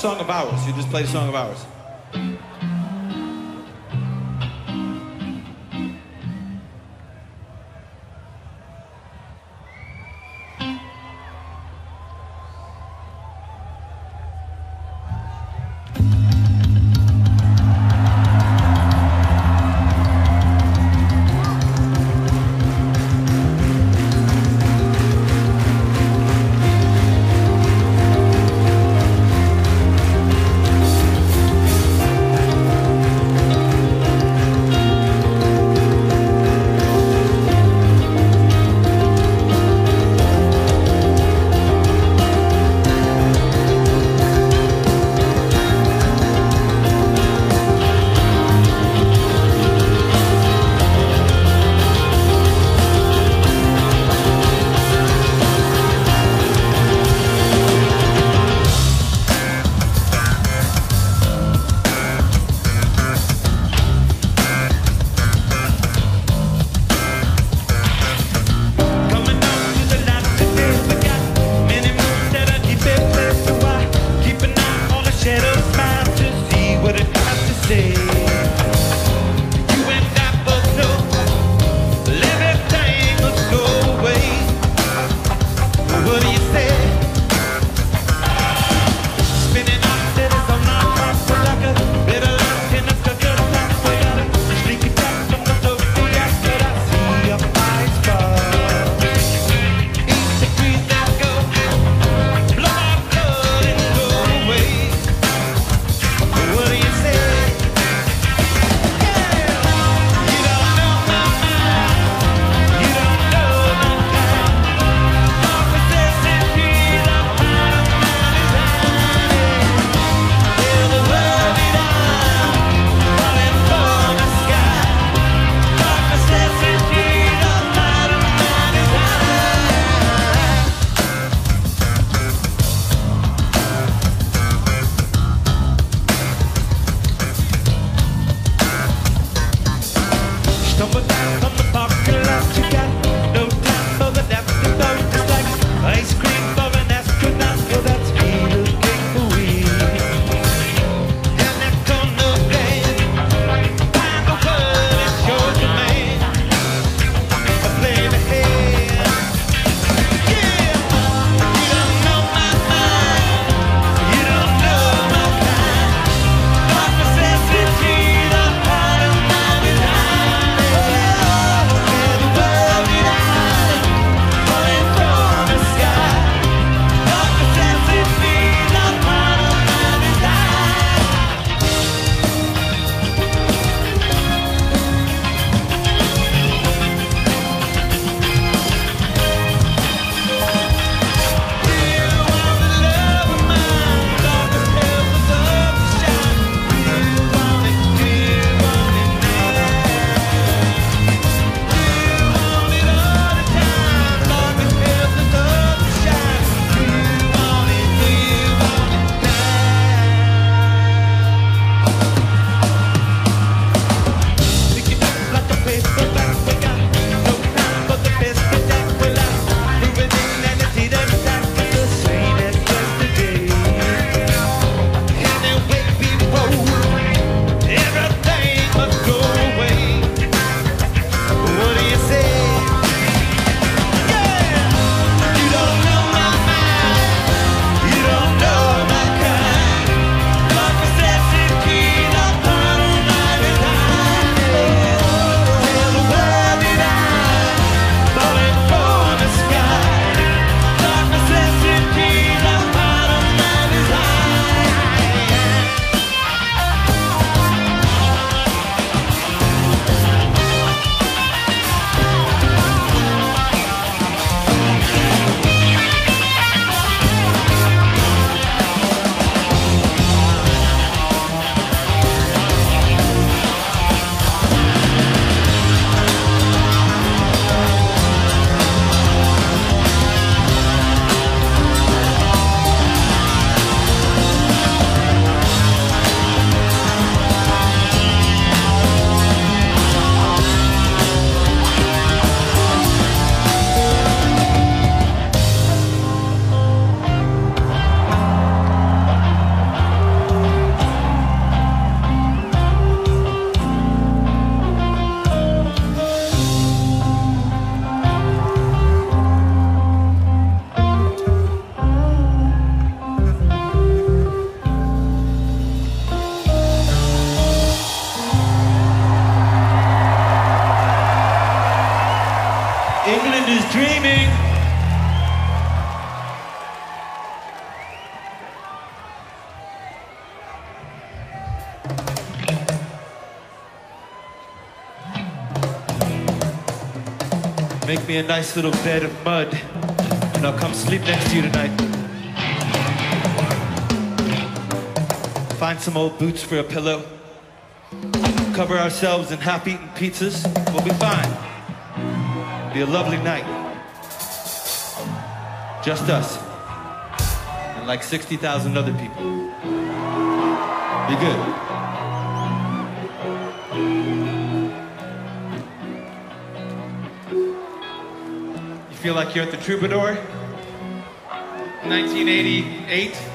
song of ours. You just played a song of ours. Me a nice little bed of mud, and I'll come sleep next to you tonight. Find some old boots for a pillow. Cover ourselves in half-eaten pizzas. We'll be fine. Be a lovely night. Just us. And like 60,000 other people. Be good. Feel like you're at the Troubadour? 1988?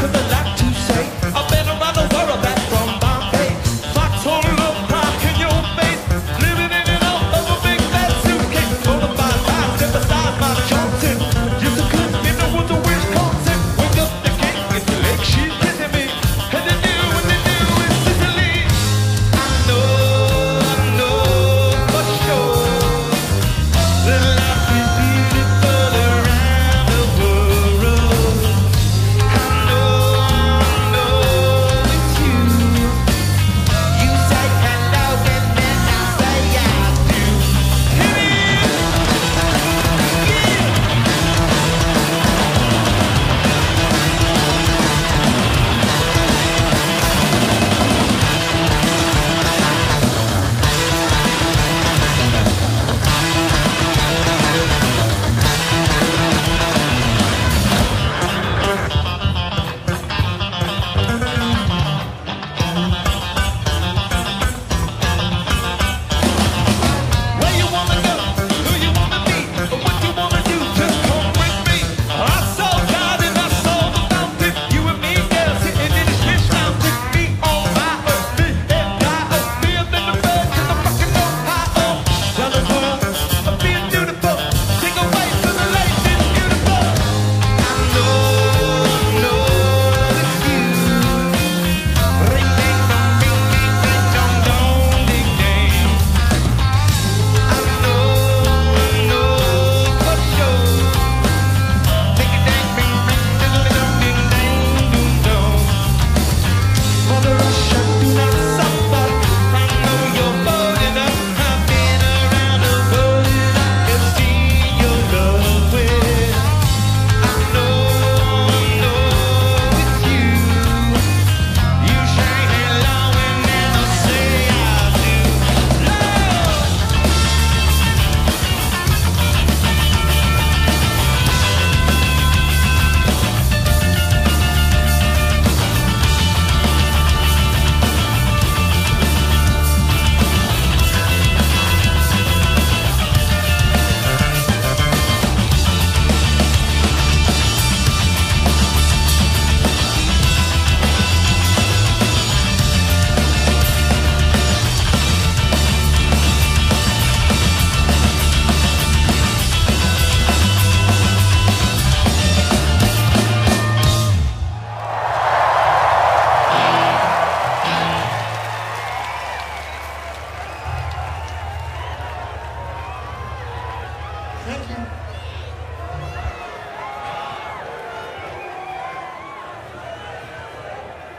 Cause the light.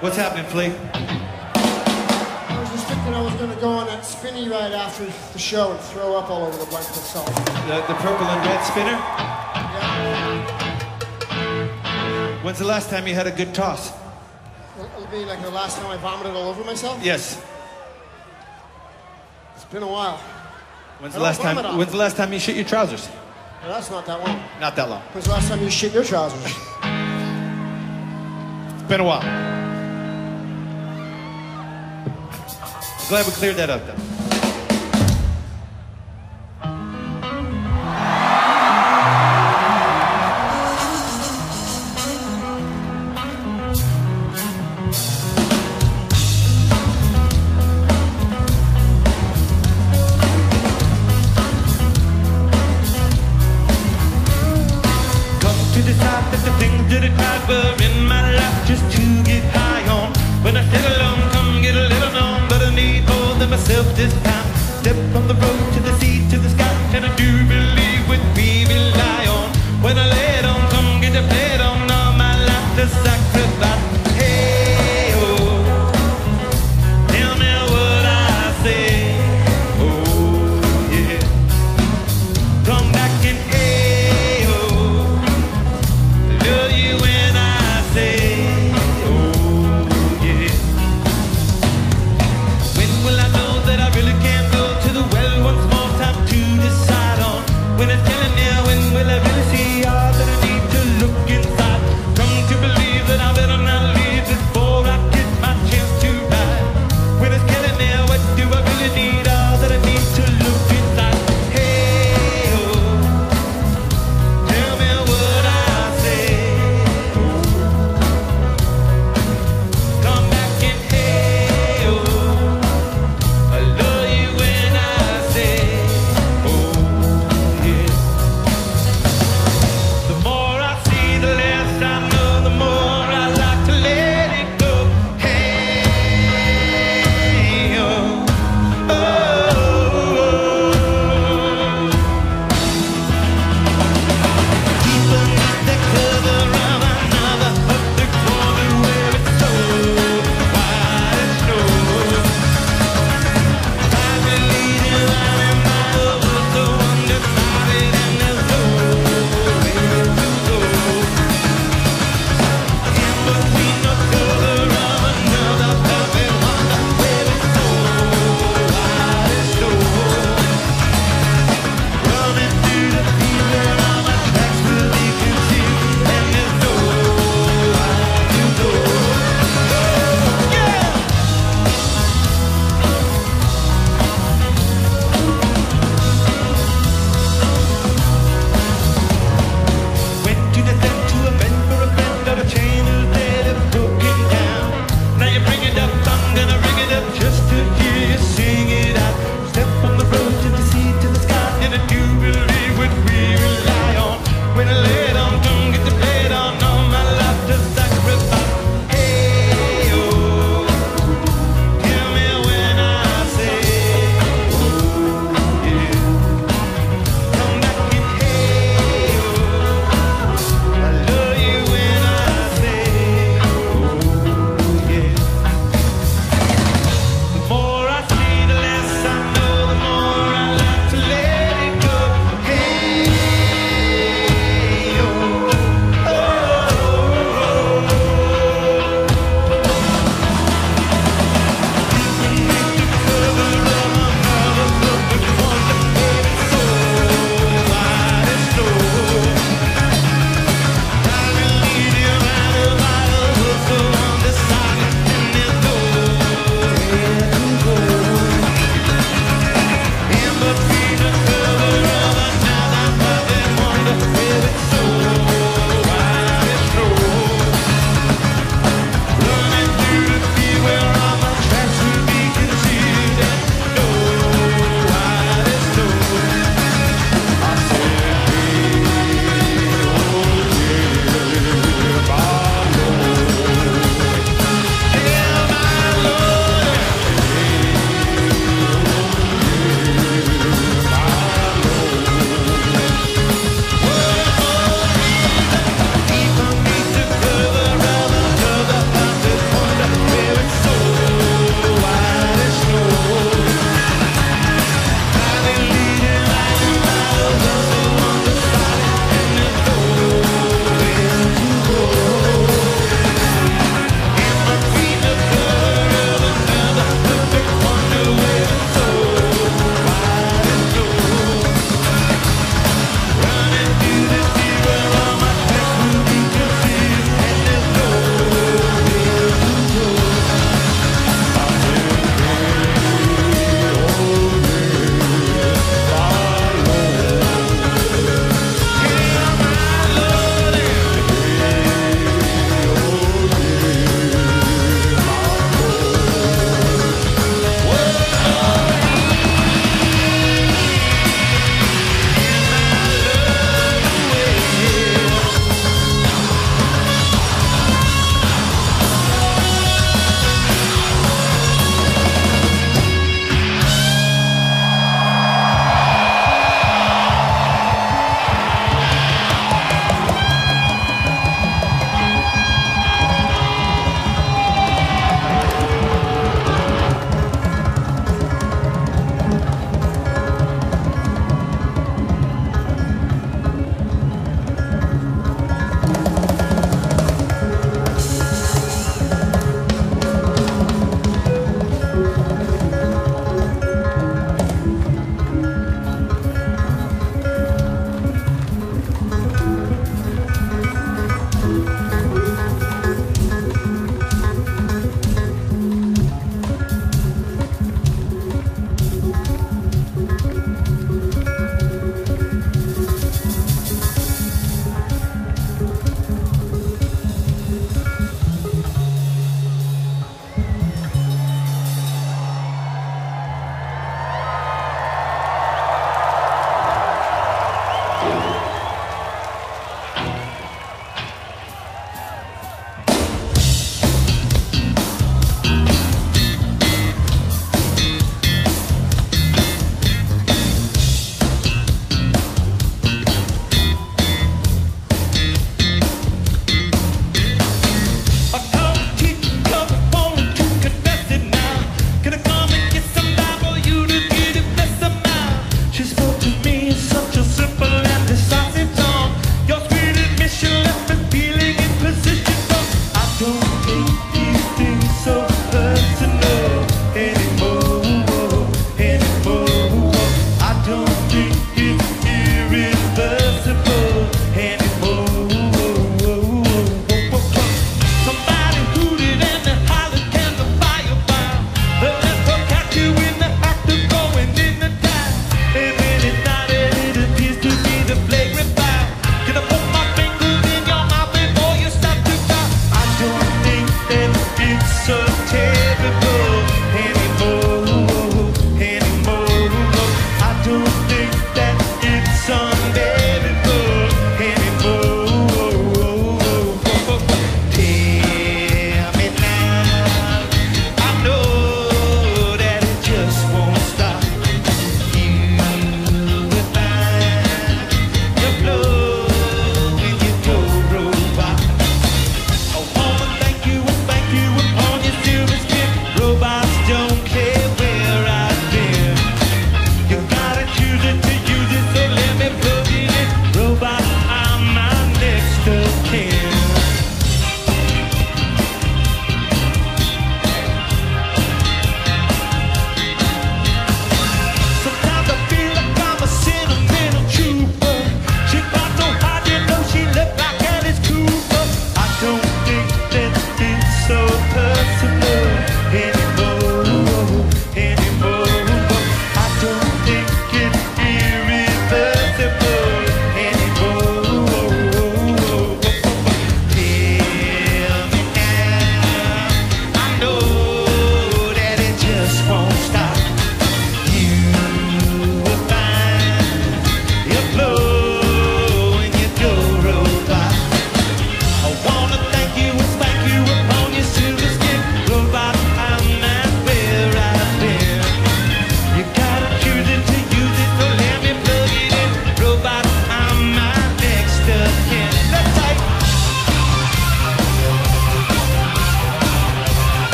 What's happening, Flea? I was just thinking I was going to go on that spinny ride after the show and throw up all over the blanket myself. The, the purple and red spinner? Yeah. When's the last time you had a good toss? It'll be like the last time I vomited all over myself. Yes. It's been a while. When's I the last time? on. When's the last time you shit your trousers? Well, that's not that long. Not that long. When's the last time you shit your trousers? It's been a while. Glad we cleared that up then.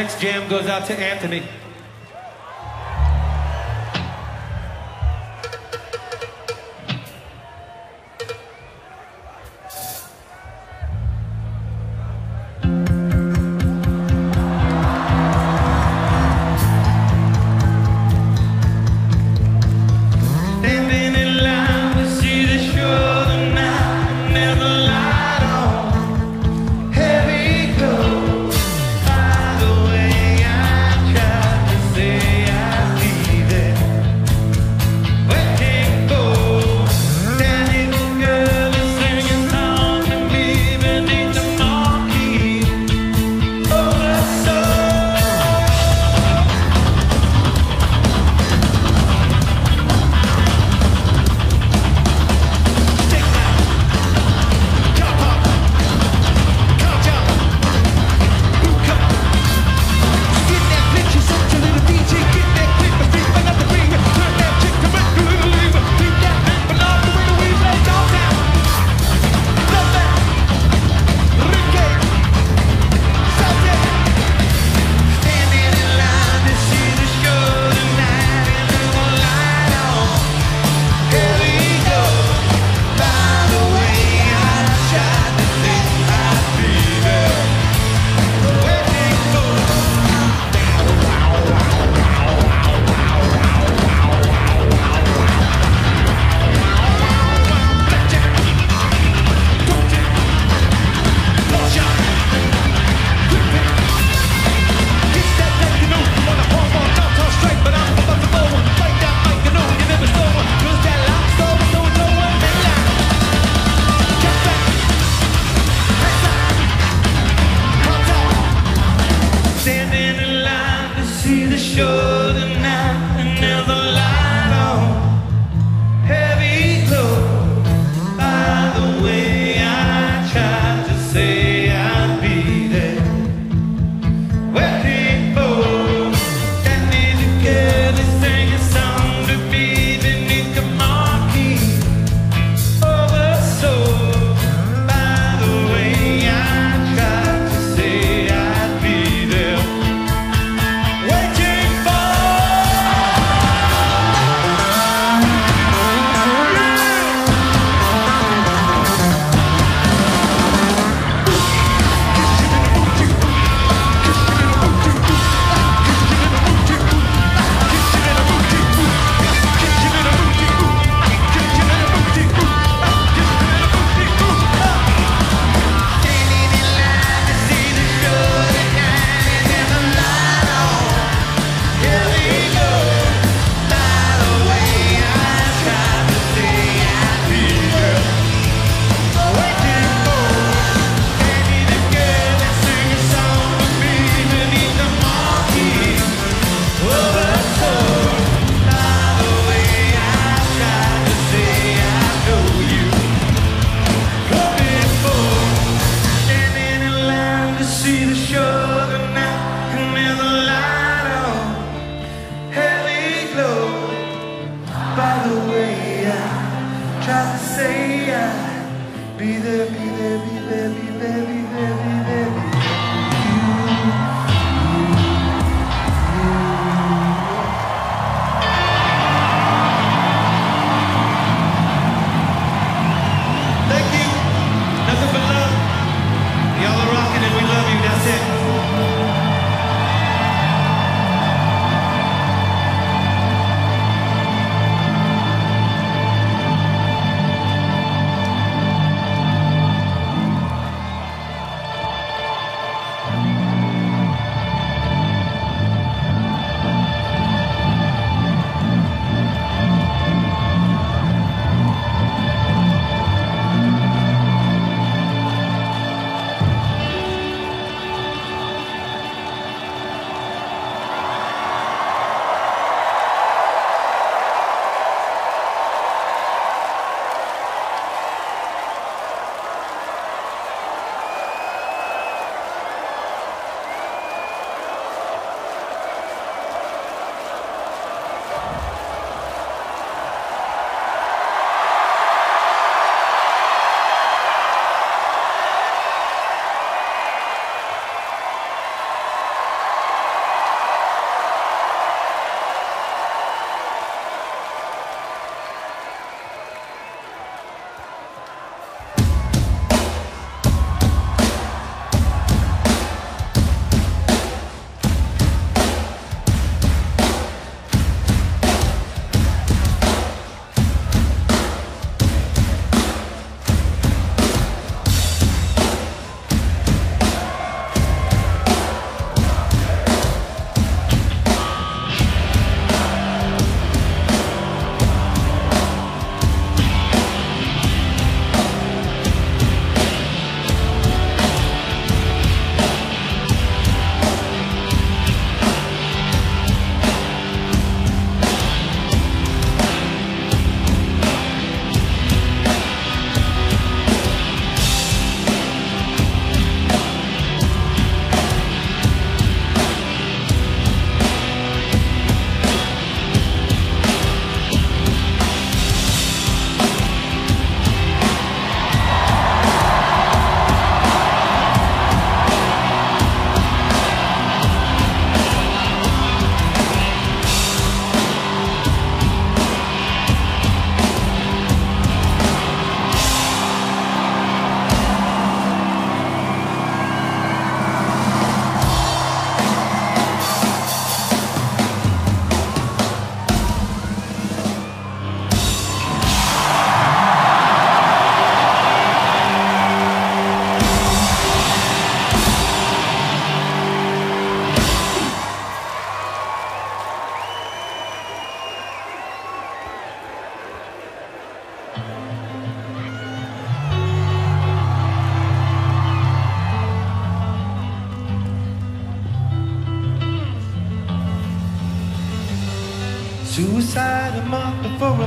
Next jam goes out to Anthony.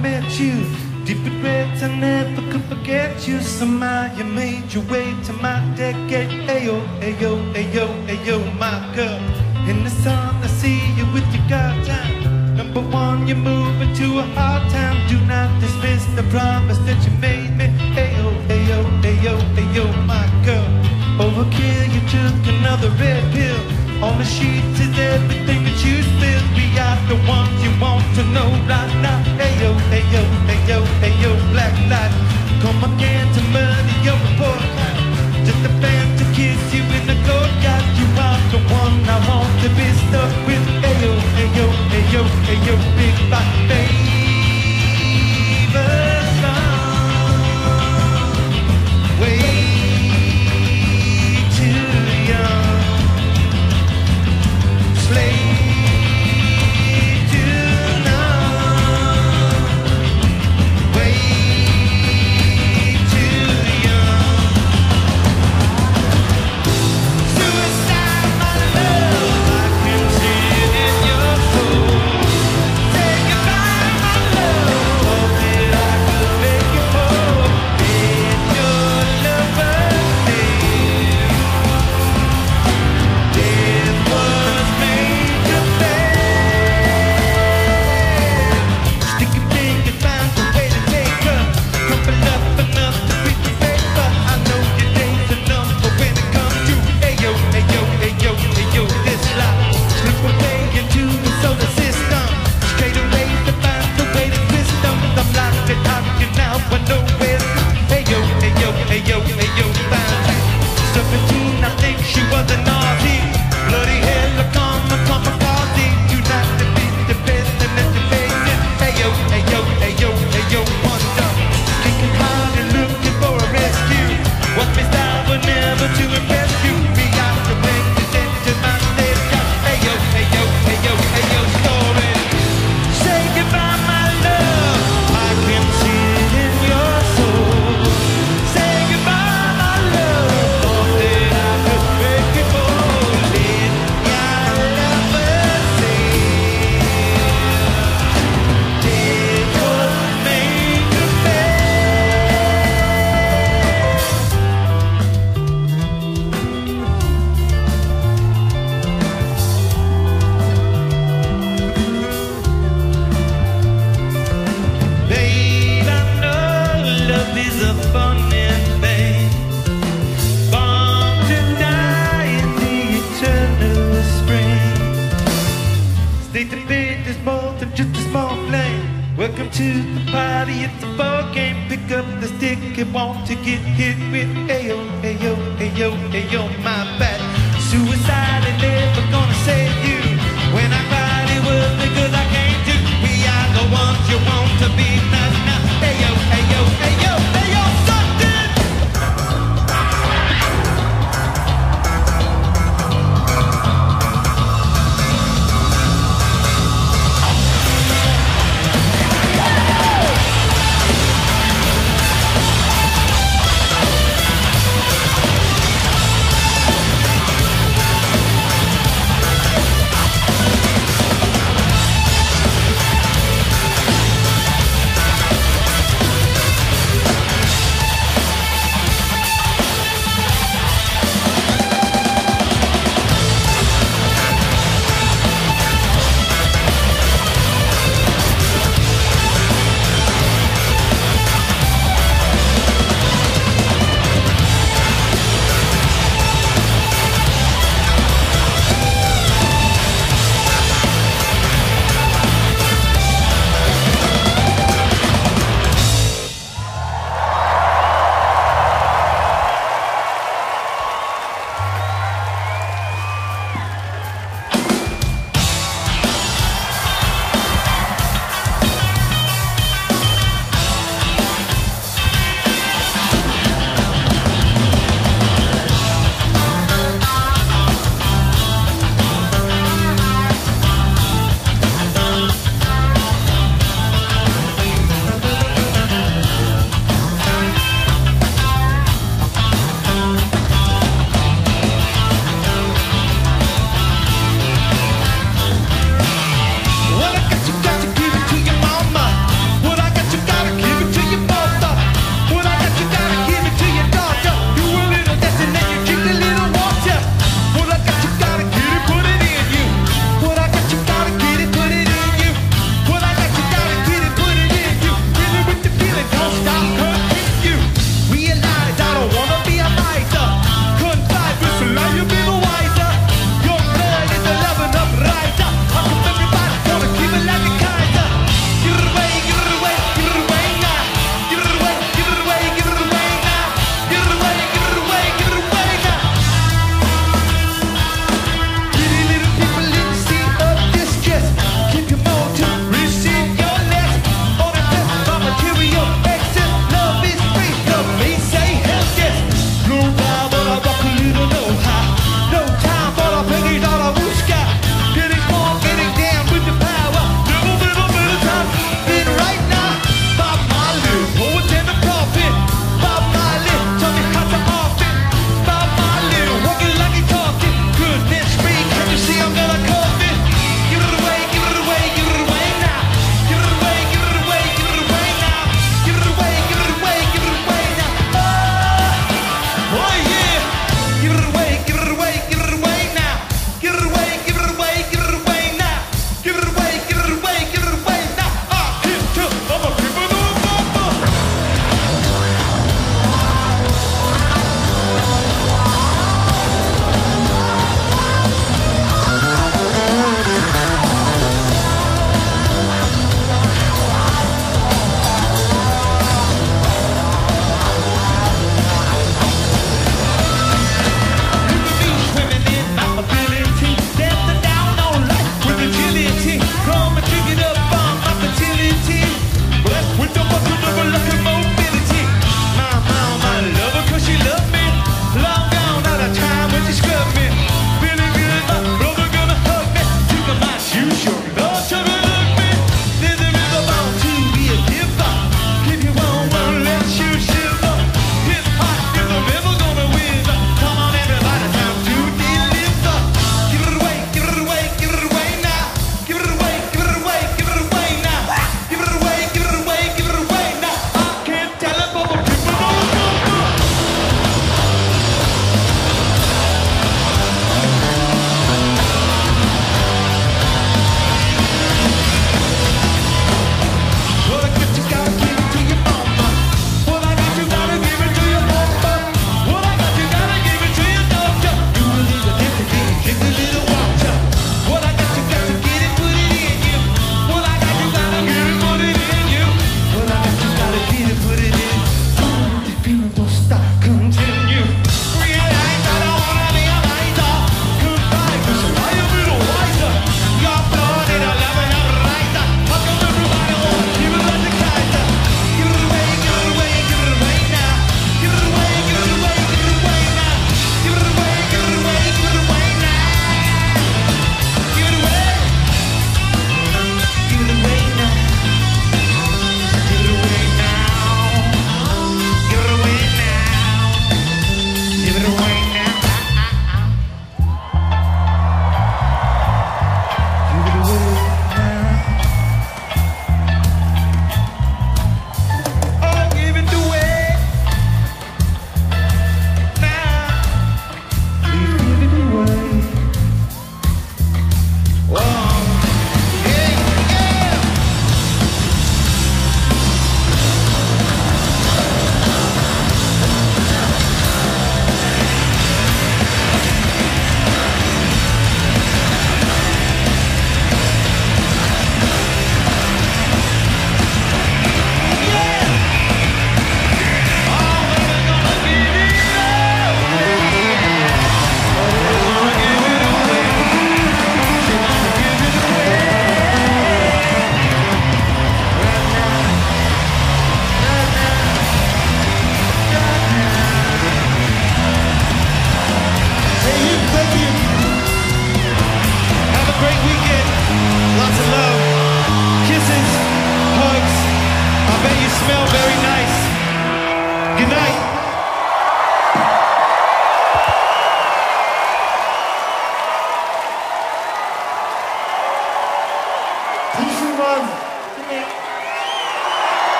Met you. Deep regrets I never could forget you. Somehow you made your way to my decade. Ayo, ayo, ayo, ayo, my girl. In the sun I see you with your time. Number one, you're moving to a hard time. Do not dismiss the promise that you made me. Ayo, ayo, ayo, ayo, my girl. Overkill, you took another red pill. On the sheets is everything that you spilled We are the ones you want to know right now. Ayo, yo, hey yo, black light. Come again to murder your report.